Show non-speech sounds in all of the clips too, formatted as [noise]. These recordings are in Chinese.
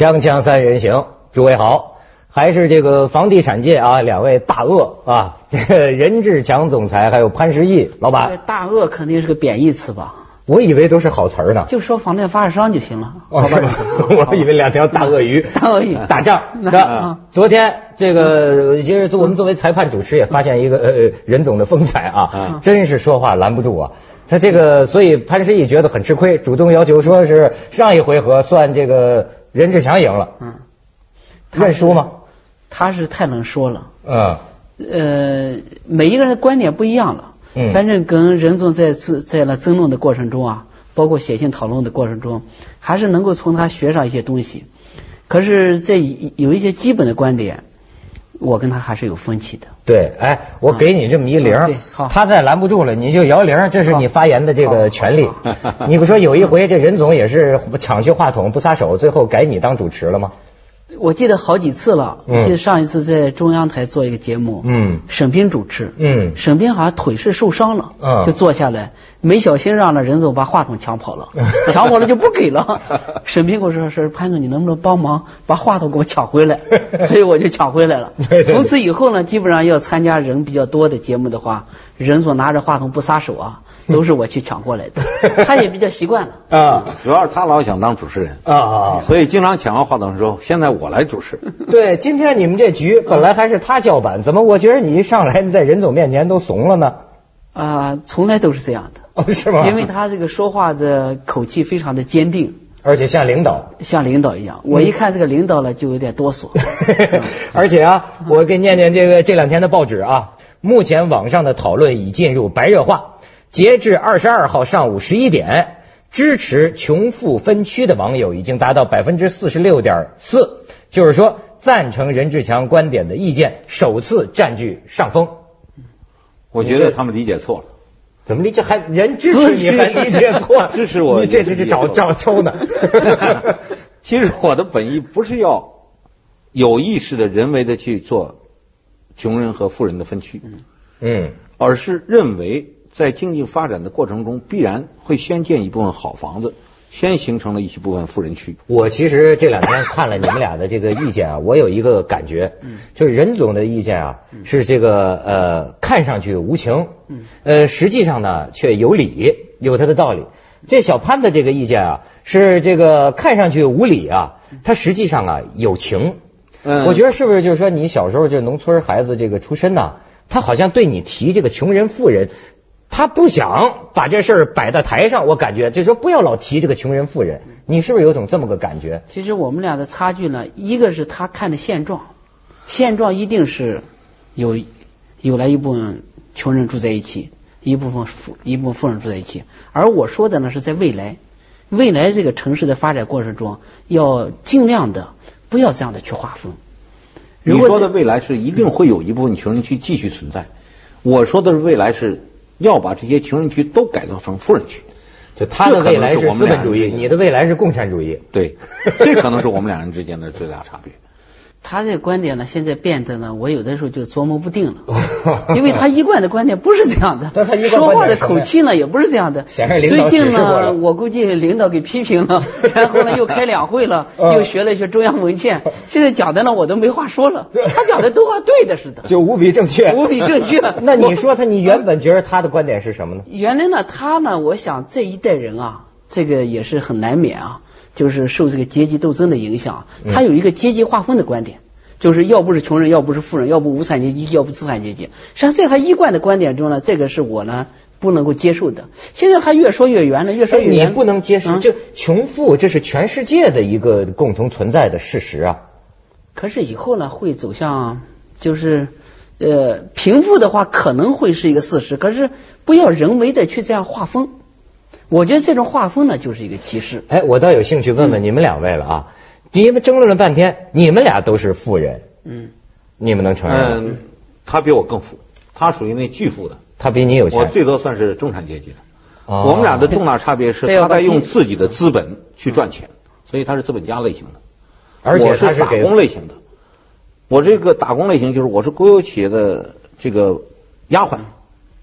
锵锵三人行，诸位好，还是这个房地产界啊，两位大鳄啊，这 [laughs] 个任志强总裁还有潘石屹老这板，大鳄肯定是个贬义词吧？我以为都是好词儿呢。就说房地产发展商就行了。哦，是吗？[laughs] 我以为两条大鳄鱼 [laughs] 大鳄鱼打仗。那是吧啊昨天这个，其实我们作为裁判主持也发现一个呃任总的风采啊，嗯真是说话拦不住啊。他这个，所以潘石屹觉得很吃亏，主动要求说是上一回合算这个任志强赢了，嗯，认输吗？他是太能说了。嗯呃，每一个人的观点不一样了。嗯反正跟任总在自在那争论的过程中啊，包括写信讨论的过程中，还是能够从他学上一些东西。可是在有一些基本的观点，我跟他还是有分歧的。对，哎，我给你这么一铃他再拦不住了，你就摇铃，这是你发言的这个权利。你不说有一回这任总也是抢去话筒不撒手，最后改你当主持了吗？我记得好几次了，嗯。我记得上一次在中央台做一个节目，嗯。沈冰主持，嗯。沈冰好像腿是受伤了，嗯就坐下来，没小心让了任总把话筒抢跑了，[laughs] 抢跑了就不给了。沈冰跟我说说潘总，你能不能帮忙把话筒给我抢回来？[laughs] 所以我就抢回来了。从此以后呢，基本上要参加人比较多的节目的话，任总拿着话筒不撒手啊，[laughs] 都是我去抢过来的。[laughs] 他也比较习惯了。啊主要是他老想当主持人，啊啊！所以经常抢完话筒之后，现在我来主持。对，今天你们这局本来还是他叫板，怎么我觉得你一上来你在任总面前都怂了呢？啊、从来都是这样的。哦，是吗？因为他这个说话的口气非常的坚定，而且像领导。像领导一样。我一看这个领导了，就有点哆嗦。[laughs] 而且啊，我给你念念这个这两天的报纸啊。目前网上的讨论已进入白热化，截至二十二号上午十一点，支持穷富分区的网友已经达到百分之四十六点四，就是说赞成任志强观点的意见首次占据上风。我觉得他们理解错了。怎么理解还人支持你还理解错？[laughs] 支持我你这这是找找抽呢。[laughs] 其实我的本意不是要有意识的人为的去做穷人和富人的分区，嗯而是认为在经济发展的过程中，必然会先建一部分好房子，先形成了一些部分富人区。我其实这两天看了你们俩的这个意见啊，我有一个感觉，就是任总的意见啊是这个呃看上去无情，呃实际上呢却有理，有他的道理。这小潘的这个意见啊是这个看上去无理啊，他实际上啊有情。嗯我觉得是不是就是说你小时候就农村孩子这个出身呐、他好像对你提这个穷人富人。他不想把这事儿摆在台上，我感觉就是说不要老提这个穷人富人，你是不是有种这么个感觉？其实我们俩的差距呢，一个是他看的现状，现状一定是有有来一部分穷人住在一起，一部分富一部分富人住在一起，而我说的呢是在未来，未来这个城市的发展过程中，要尽量的不要这样的去划分。你说的未来是一定会有一部分穷人去继续存在，我说的是未来是要把这些穷人区都改造成富人区。就他的未来是资本主义，你的未来是共产主义。对，这可能是我们两人之间的最大差别。他这个观点呢，现在变得呢，我有的时候就琢磨不定了，[laughs] 因为他一贯的观点不是这样的，[laughs] 说话的口气呢也不是这样的。最近呢，我估计领导给批评了，[laughs] 然后呢又开两会了，嗯。又学了学中央文件，现在讲的呢我都没话说了，他讲的都和对的似的。就无比正确，无比正确。那你说他，你原本觉得他的观点是什么呢？原来呢，他呢，我想这一代人啊，这个也是很难免啊，就是受这个阶级斗争的影响，嗯他有一个阶级划分的观点。就是要不是穷人，要不是富人，要不无产阶级，要不资产阶级。实际上，在他一贯的观点中呢，这个是我呢不能够接受的。现在他越说越远了，越说越你。不能接受，嗯就穷富，这是全世界的一个共同存在的事实啊。可是以后呢，会走向就是呃贫富的话，可能会是一个事实。可是不要人为的去这样划分，我觉得这种画风呢，就是一个歧视。哎，我倒有兴趣问问你们两位了啊，你们争论了半天，你们俩都是富人，嗯。你们能承认吗？嗯，他比我更富，他属于那巨富的，他比你有我钱。最多算是中产阶级的。哦我们俩的重大差别是他在用自己的资本去赚钱，所以他是资本家类型的。而且他是打工类型的。我这个打工类型就是我是国有企业的这个丫鬟，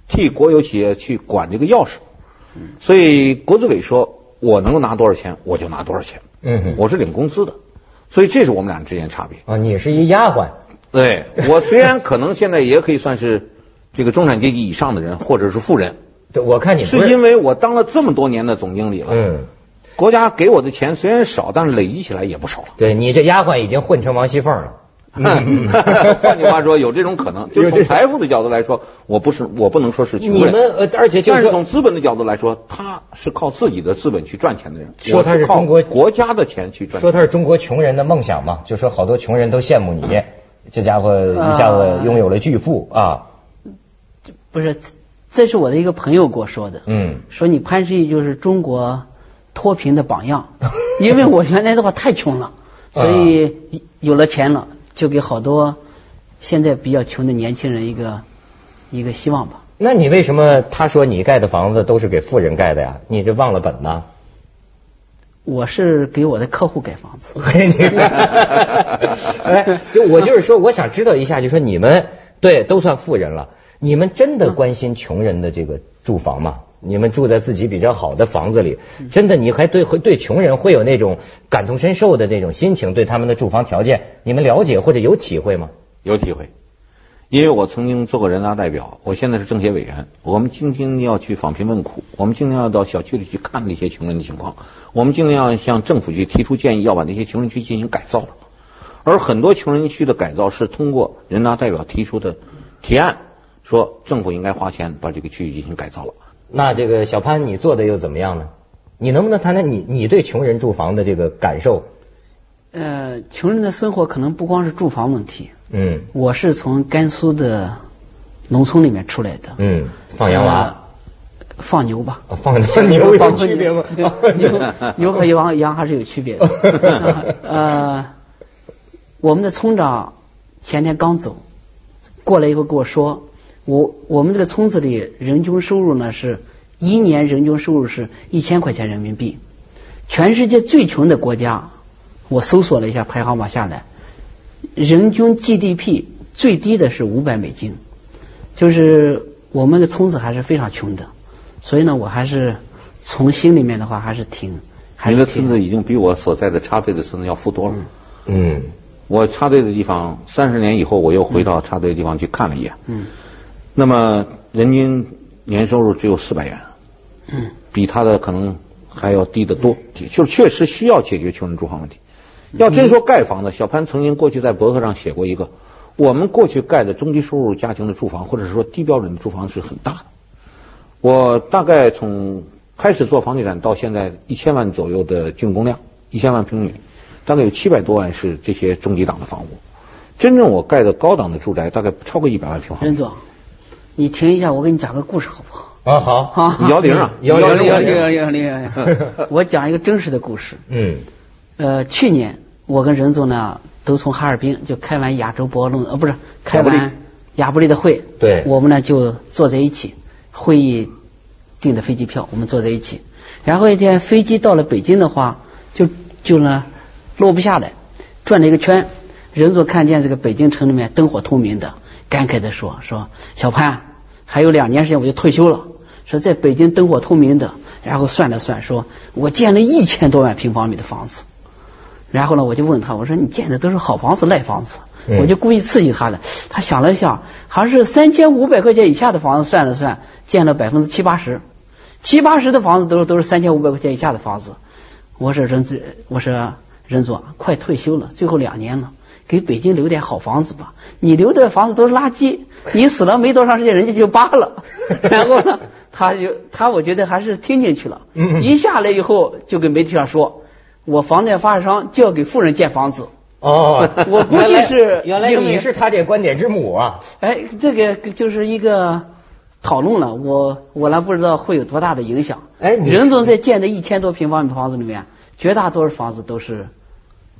替国有企业去管这个钥匙。所以国资委说我能够拿多少钱，我就拿多少钱。嗯哼我是领工资的，所以这是我们俩之间差别。啊，你是一丫鬟，对我虽然可能现在也可以算是这个中产阶级以上的人，或者是富人，对我看你不是因为我当了这么多年的总经理了。嗯，国家给我的钱虽然少，但是累积起来也不少了。对你这丫鬟已经混成王熙凤了。嗯 [laughs] 换句话说，有这种可能。就从财富的角度来说，我不是，我不能说是穷人。你们呃，而且就但是从资本的角度来说，他是靠自己的资本去赚钱的人。说他是中国国家的钱去赚钱。说他是中国穷人的梦想嘛，就说好多穷人都羡慕你，这家伙一下子拥有了巨富啊。不是，这这是我的一个朋友给我说的，嗯，说你潘石屹就是中国脱贫的榜样，因为我原来的话太穷了，[laughs] 所以有了钱了，就给好多现在比较穷的年轻人一个一个希望吧。那你为什么他说你盖的房子都是给富人盖的呀？你这忘了本呐？我是给我的客户盖房子，[laughs] [laughs] 哎，就我就是说，我想知道一下，就说你们对都算富人了，你们真的关心穷人的这个住房吗？你们住在自己比较好的房子里，真的你还对会对穷人会有那种感同身受的那种心情，对他们的住房条件，你们了解或者有体会吗？有体会，因为我曾经做过人大代表，我现在是政协委员，我们今天要去访贫问苦，我们尽量要到小区里去看那些穷人的情况，我们尽量向政府去提出建议，要把那些穷人区进行改造。而很多穷人区的改造是通过人大代表提出的提案，说政府应该花钱把这个区域进行改造了。那这个小潘，你做的又怎么样呢？你能不能谈谈你你对穷人住房的这个感受？呃，穷人的生活可能不光是住房问题，嗯我是从甘肃的农村里面出来的，嗯，放羊娃。呃放牛吧。啊放放牛有区别吗？[laughs] 牛牛牛和羊羊还是有区别的。[laughs] 呃，我们的村长前天刚走，过来以后跟我说，我我们这个村子里人均收入呢是一年人均收入是一千块钱人民币，全世界最穷的国家，我搜索了一下排行榜下来，人均 GDP 最低的是五百美金，就是我们的村子还是非常穷的。所以呢，我还是从心里面的话，还是挺，还是挺你的村子已经比我所在的插队的村子要富多了。嗯我插队的地方，三十年以后我又回到插队的地方去看了一眼。嗯那么人均年收入只有四百元，嗯比他的可能还要低得多，就是确实需要解决穷人住房问题。要真说盖房子，小潘曾经过去在博客上写过一个，我们过去盖的中低收入家庭的住房，或者是说低标准的住房是很大的。我大概从开始做房地产到现在一千万左右的竣工量，一千万平米，大概有七百多万是这些中低档的房屋。真正我盖的高档的住宅大概不超过一百万平方米任。总，你停一下，我给你讲个故事好不好？啊好，好，摇铃啊，摇铃幺摇铃。零幺零幺零，[laughs] 我讲一个真实的故事。嗯。呃，去年我跟任总呢都从哈尔滨就开完亚洲博鳌论，呃，不是开完亚布力的会，对。我们呢就坐在一起，会议订的飞机票，我们坐在一起，然后一天飞机到了北京的话，就就呢落不下来，转了一个圈，任总看见这个北京城里面灯火通明的，感慨地说说小潘，还有两年时间我就退休了。说在北京灯火通明的，然后算了算，说我建了一千多万平方米的房子，然后呢，我就问他，我说你建的都是好房子、赖房子，嗯我就故意刺激他了。他想了想，好像是三千五百块钱以下的房子，算了算，建了百分之七八十，七八十的房子都是都是三千五百块钱以下的房子。我说任子，我说任总，快退休了，最后两年了，给北京留点好房子吧。你留的房子都是垃圾，你死了没多长时间，人家就扒了。然后呢，他就他我觉得还是听进去了。嗯一下来以后就跟媒体上说，我房地产发展商就要给富人建房子。哦，我估计是原来你是他这观点之母啊。哎，这个就是一个讨论了，我我呢不知道会有多大的影响。哎你任总在建的一千多平方米的房子里面，绝大多数房子都是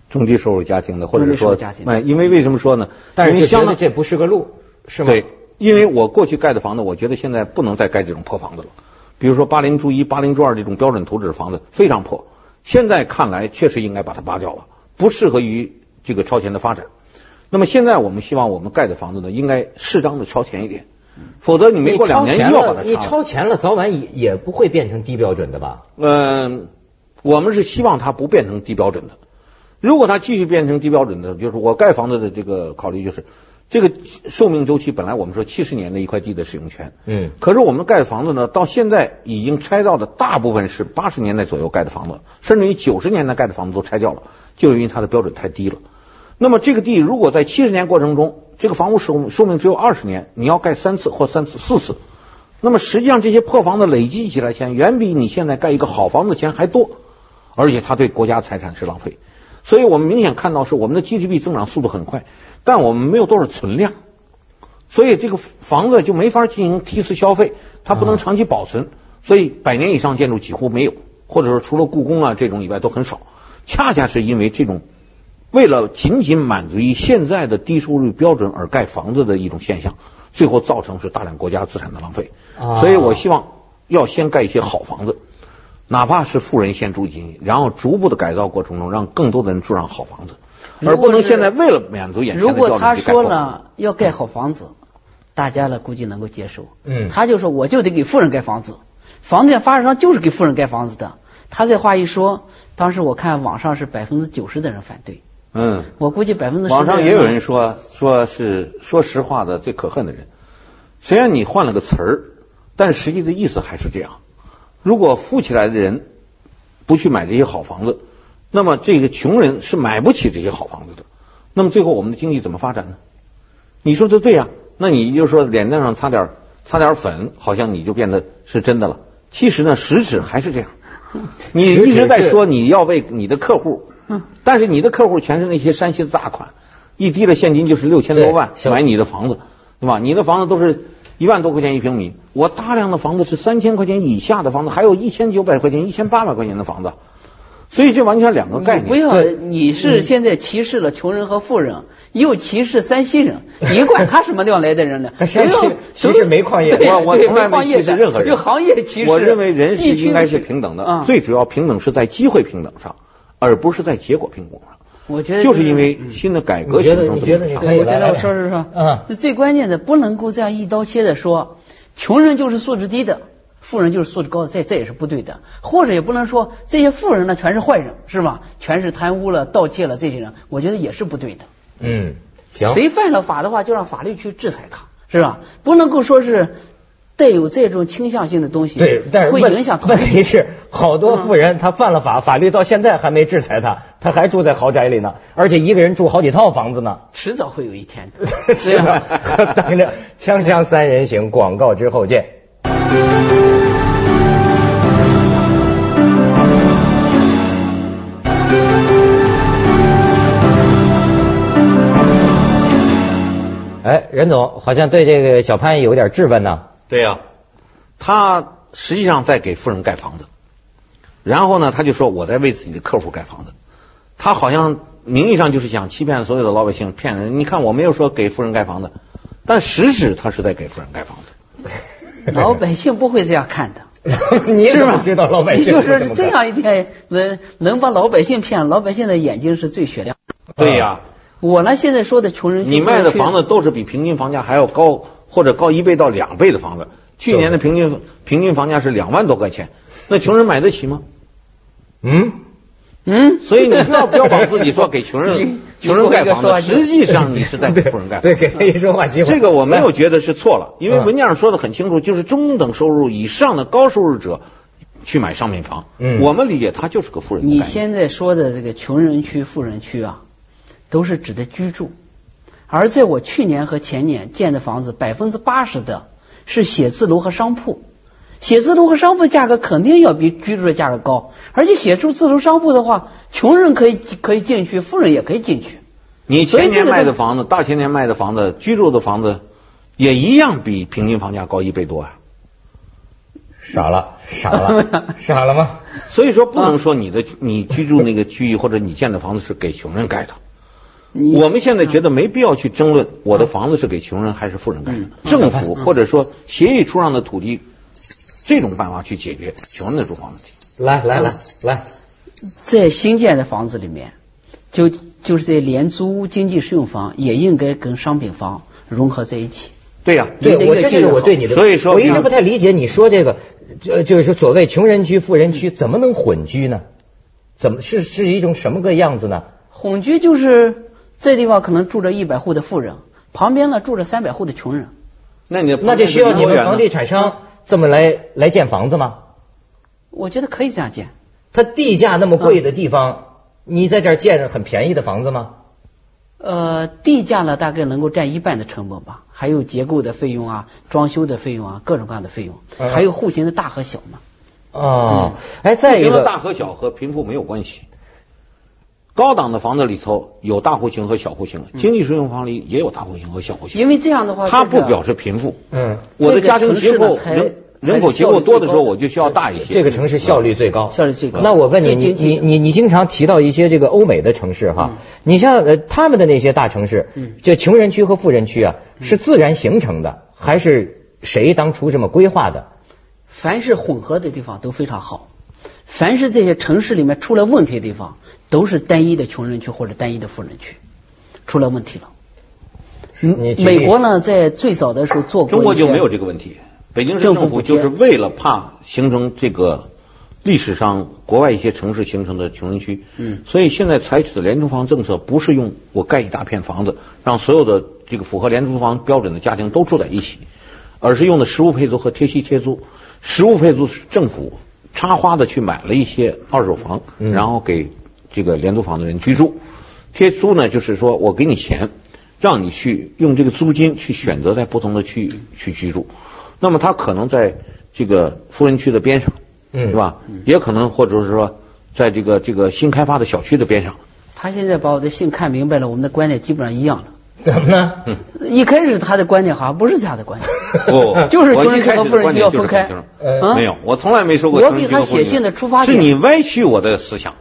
中低收入家庭的，或者是说因为为什么说呢？但是相当觉得这不是个路，是吗？对，因为我过去盖的房子，我觉得现在不能再盖这种破房子了。比如说八零住一、八零住二这种标准图纸的房子非常破，现在看来确实应该把它扒掉了，不适合于这个超前的发展。那么现在我们希望我们盖的房子呢，应该适当的超前一点，否则你没过两年又要把它。你超前了，早晚也也不会变成低标准的吧？嗯、我们是希望它不变成低标准的。如果它继续变成低标准的，就是我盖房子的这个考虑就是，这个寿命周期本来我们说七十年的一块地的使用权，嗯可是我们盖的房子呢，到现在已经拆掉的大部分是八十年代左右盖的房子，甚至于九十年代盖的房子都拆掉了，就是因为它的标准太低了。那么这个地如果在七十年过程中，这个房屋寿寿命只有二十年，你要盖三次或三次、四次，那么实际上这些破房子累积起来钱，远比你现在盖一个好房子钱还多，而且它对国家财产是浪费。所以我们明显看到是我们的 GDP 增长速度很快，但我们没有多少存量，所以这个房子就没法进行梯次消费，它不能长期保存，所以百年以上建筑几乎没有，或者说除了故宫啊这种以外都很少。恰恰是因为这种为了仅仅满足于现在的低收入标准而盖房子的一种现象，最后造成是大量国家资产的浪费。啊所以我希望要先盖一些好房子，哪怕是富人先住进去，然后逐步的改造过程中，让更多的人住上好房子，而不能现在为了满足眼前的如果他说了要盖好房子，大家呢估计能够接受。嗯他就说我就得给富人盖房子，房地产发展商就是给富人盖房子的。他这话一说，当时我看网上是百分之九十的人反对，嗯。我估计百分之网上也有人说，说是说实话的最可恨的人。虽然你换了个词儿，但实际的意思还是这样。如果富起来的人不去买这些好房子，那么这个穷人是买不起这些好房子的。那么最后我们的经济怎么发展呢？你说的对呀、那你就说脸蛋上擦点擦点粉，好像你就变得是真的了。其实呢，实质还是这样。你一直在说你要为你的客户，嗯但是你的客户全是那些山西的大款，一提了现金就是六千多万对买你的房子，对吧？你的房子都是一万多块钱一平米，我大量的房子是三千块钱以下的房子，还有一千九百块钱、一千八百块钱的房子，所以这完全两个概念。不要，你是现在歧视了穷人和富人，又歧视山西人，[laughs] 你管他什么地方来的人呢？山西不要歧视煤矿业我我从来没歧视任何人，有行业歧视。我认为人是应该是平等的，嗯最主要平等是在机会平等上，而不是在结果平等上。我觉得就是因为新的改革形成得你觉得我觉得我说是说，嗯最关键的不能够这样一刀切的说，穷人就是素质低的，富人就是素质高的，这这也是不对的。或者也不能说这些富人呢全是坏人，是吧？全是贪污了、盗窃了这些人，我觉得也是不对的。嗯，行，谁犯了法的话，就让法律去制裁他，是吧？不能够说是带有这种倾向性的东西，对，但是会影响同问题是，好多富人他犯了法，法律到现在还没制裁他，他还住在豪宅里呢，而且一个人住好几套房子呢。迟早会有一天的。[laughs] 是吧？[laughs] 等着《锵锵三人行》广告之后见。哎，任总好像对这个小潘有点质问呢。对呀、他实际上在给富人盖房子，然后呢，他就说我在为自己的客户盖房子，他好像名义上就是想欺骗所有的老百姓，骗人。你看我没有说给富人盖房子，但实质他是在给富人盖房子。[laughs] 老百姓不会这样看的。[laughs] 你是吧？怎么知道老百姓你就是是这样一天能能把老百姓骗，老百姓的眼睛是最雪亮。对呀、我呢现在说的穷人，你卖的房子都是比平均房价还要高，或者高一倍到两倍的房子。去年的平均平均房价是两万多块钱，那穷人买得起吗？嗯，嗯，所以你不要标榜自己说给穷人穷人盖房子，实际上你是在给富人盖房子。对，给他一说话机会。这个我没有觉得是错了，因为嗯文件上说的很清楚，就是中等收入以上的高收入者去买商品房。嗯我们理解他就是个富人你。现在说的这个穷人区、富人区啊，都是指的居住，而在我去年和前年建的房子，百分之八十的是写字楼和商铺。写字楼和商铺的价格肯定要比居住的价格高，而且写出字楼商铺的话，穷人可以可以进去，富人也可以进去。你前年卖的房子，大前年卖的房子，居住的房子也一样比平均房价高一倍多啊。傻了，傻了，[laughs] 傻了吗？所以说不能说你的你居住那个区域或者你建的房子是给穷人盖的。你我们现在觉得没必要去争论我的房子是给穷人还是富人盖的，政府或者说协议出让的土地，这种办法去解决穷人的住房问题。来来来来，在新建的房子里面，就就是在廉租屋经济适用房也应该跟商品房融合在一起。对呀、对我这就是我对你的，所以说我一直不太理解你说这个，就就是说所谓穷人区、富人区怎么能混居呢？怎么是是一种什么个样子呢？混居就是这地方可能住着一百户的富人，旁边呢住着三百户的穷人。那你那就需要你们房地产商这么来来建房子吗？我觉得可以这样建。它地价那么贵的地方，你在这儿建很便宜的房子吗？呃，地价呢大概能够占一半的成本吧，还有结构的费用啊、装修的费用啊、各种各样的费用，嗯还有户型的大和小嘛。哦，哎，再一个，户型的大和小和贫富没有关系。高档的房子里头有大户型和小户型，经济适用房里也有大户型和小户型。因为这样的话，它不表示贫富。嗯，我的家庭结构人人口结构多的时候，我就需要大一些。这个城市效率最高，效率最高那我问你，你你你你经常提到一些这个欧美的城市哈，你像呃他们的那些大城市，嗯就穷人区和富人区啊，是自然形成的，还是谁当初这么规划的？凡是混合的地方都非常好，凡是这些城市里面出了问题的地方，都是单一的穷人区或者单一的富人区，出了问题了。你美国呢，在最早的时候做过中国就没有这个问题。北京市政府就是为了怕形成这个历史上国外一些城市形成的穷人区，嗯所以现在采取的廉租房政策不是用我盖一大片房子，让所有的这个符合廉租房标准的家庭都住在一起，而是用的实物配租和贴息贴租。实物配租是政府插花的去买了一些二手房，嗯然后给这个廉租房的人居住。贴租呢，就是说我给你钱，让你去用这个租金去选择在不同的区域去居住。那么他可能在这个富人区的边上，嗯是吧？也可能或者是说，在这个这个新开发的小区的边上。他现在把我的信看明白了，我们的观点基本上一样了。怎么呢？一开始他的观点好像不是这样的观点，不 [laughs] 就是我穷人区和富人区要分开没有，我从来没说过我给他写信的出发点是你歪曲我的思想，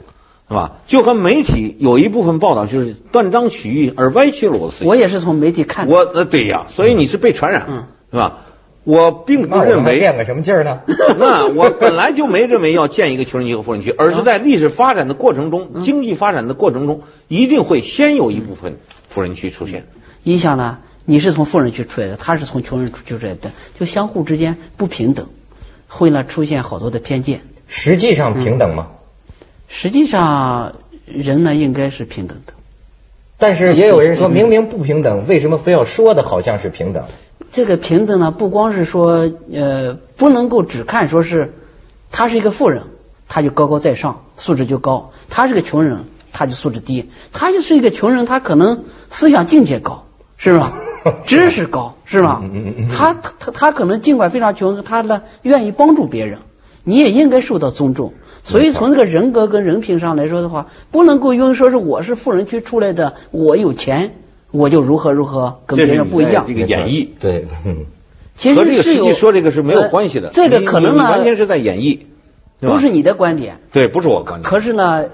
是吧？就和媒体有一部分报道就是断章取义而歪曲了我的思想。我也是从媒体看的。我呃对呀，所以你是被传染，嗯是吧？我并不认为还练个什么劲儿呢？[laughs] 那我本来就没认为要建一个穷人区和富人区，而是在历史发展的过程中，经济发展的过程中，一定会先有一部分富人区出现。你想呢？你是从富人区出来的，他是从穷人区出来的，就相互之间不平等，会呢出现好多的偏见。实际上平等吗？实际上，人呢应该是平等的。但是也有人说明明不平等，为什么非要说的好像是平等？这个平等呢，不光是说呃，不能够只看说是他是一个富人，他就高高在上，素质就高；他是个穷人，他就素质低。他就是一个穷人，他可能思想境界高，是吧？知识高，是吧他他他可能尽管非常穷，他呢愿意帮助别人，你也应该受到尊重。所以从这个人格跟人品上来说的话，不能够因为说是我是富人区出来的，我有钱，我就如何如何跟别人不一样。这。个演绎。对，嗯，[laughs] 其和这个实实是有际说这个是没有关系的。呃这个可能你你完全是在演绎，不是你的观点，对，不是我观点。可是呢，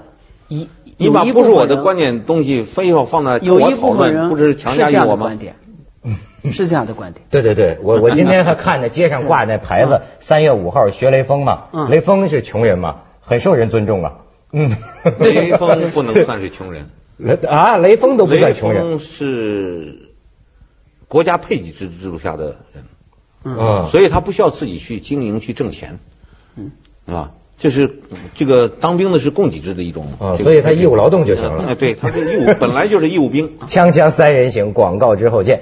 一你把不是我的观点东西非要放在有一我讨论，部分人不是强加于这样我吗？的观？点，[laughs] 是这样的观点。对对对，我我今天还 [laughs] 看着街上挂那牌子，三月五号学雷锋嘛，嗯。雷锋是穷人嘛，很受人尊重啊。嗯，雷锋不能算是穷人，雷 [laughs] 啊，雷锋都不算穷人。雷锋是国家配给制制度下的人，嗯，所以他不需要自己去经营去挣钱，嗯，是吧？这是这个当兵的是供给制的一种，所以他义务劳动就行哎，了。对，他是义务，本来就是义务兵。[laughs] 锵锵三人行，广告之后见。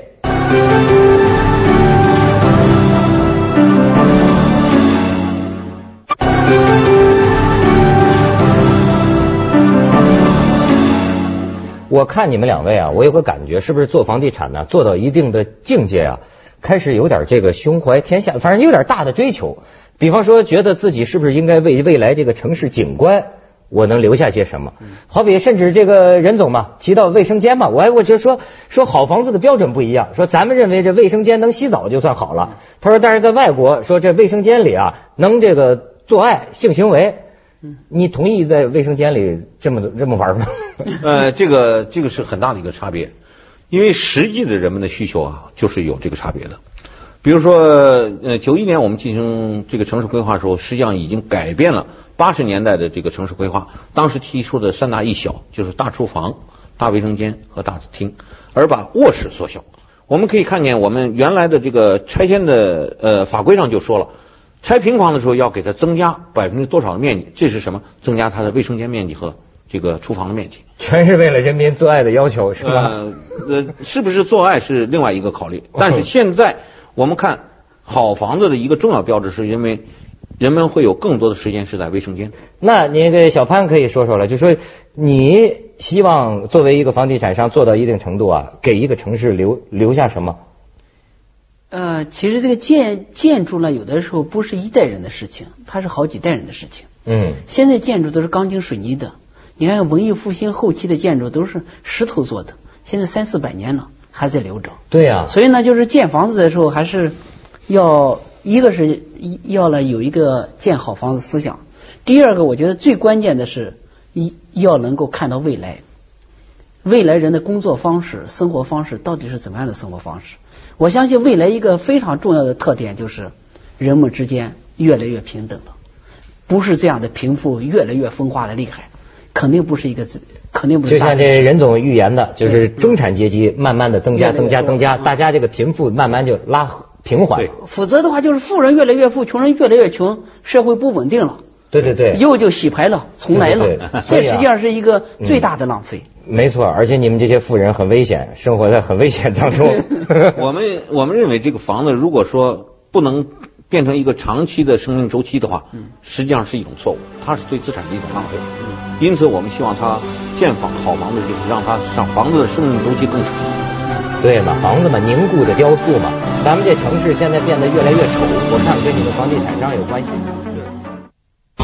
我看你们两位啊，我有个感觉，是不是做房地产呢，做到一定的境界啊，开始有点这个胸怀天下，反正有点大的追求。比方说，觉得自己是不是应该为未来这个城市景观，我能留下些什么？好比甚至这个任总嘛，提到卫生间嘛，我还我就说说好房子的标准不一样，说咱们认为这卫生间能洗澡就算好了。他说，但是在外国说这卫生间里啊能这个做爱性行为，你同意在卫生间里这么这么玩吗？[laughs] 呃，这个这个是很大的一个差别，因为实际的人们的需求啊，就是有这个差别的。比如说，呃，九一年我们进行这个城市规划的时候，实际上已经改变了八十年代的这个城市规划。当时提出的三大一小，就是大厨房、大卫生间和大厅，而把卧室缩小。我们可以看见，我们原来的这个拆迁的呃法规上就说了，拆平房的时候要给它增加百分之多少的面积，这是什么？增加它的卫生间面积和这个厨房的面积。全是为了人民做爱的要求，是吧？呃呃，是不是做爱是另外一个考虑，但是现在我们看好房子的一个重要标志，是因为人们会有更多的时间是在卫生间。那你给小潘可以说说了，就说你希望作为一个房地产商做到一定程度啊，给一个城市留留下什么？呃，其实这个建建筑呢，有的时候不是一代人的事情，它是好几代人的事情。嗯，现在建筑都是钢筋水泥的，你看文艺复兴后期的建筑都是石头做的，现在三四百年了还在留着。对呀、所以呢，就是建房子的时候，还是要一个是一要了有一个建好房子思想，第二个我觉得最关键的是一要能够看到未来，未来人的工作方式、生活方式到底是怎么样的生活方式。我相信未来一个非常重要的特点就是人们之间越来越平等了，不是这样的贫富越来越分化的厉害，肯定不是一个，肯定不是就像这任总预言的，就是中产阶级慢慢的增加、增加、增加，嗯大家这个贫富慢慢就拉平缓。否则的话，就是富人越来越富，穷人越来越穷，社会不稳定了，对对对，又就洗牌了，重来了，这实际上是一个最大的浪费。没错，而且你们这些富人很危险，生活在很危险当中。[laughs] 我们我们认为这个房子如果说不能变成一个长期的生命周期的话，实际上是一种错误，它是对资产的一种浪费。因此，我们希望它建房好房子，就是让它让房子的生命周期更长。对嘛，房子嘛，凝固的雕塑嘛。咱们这城市现在变得越来越丑，我看跟你们房地产商有关系。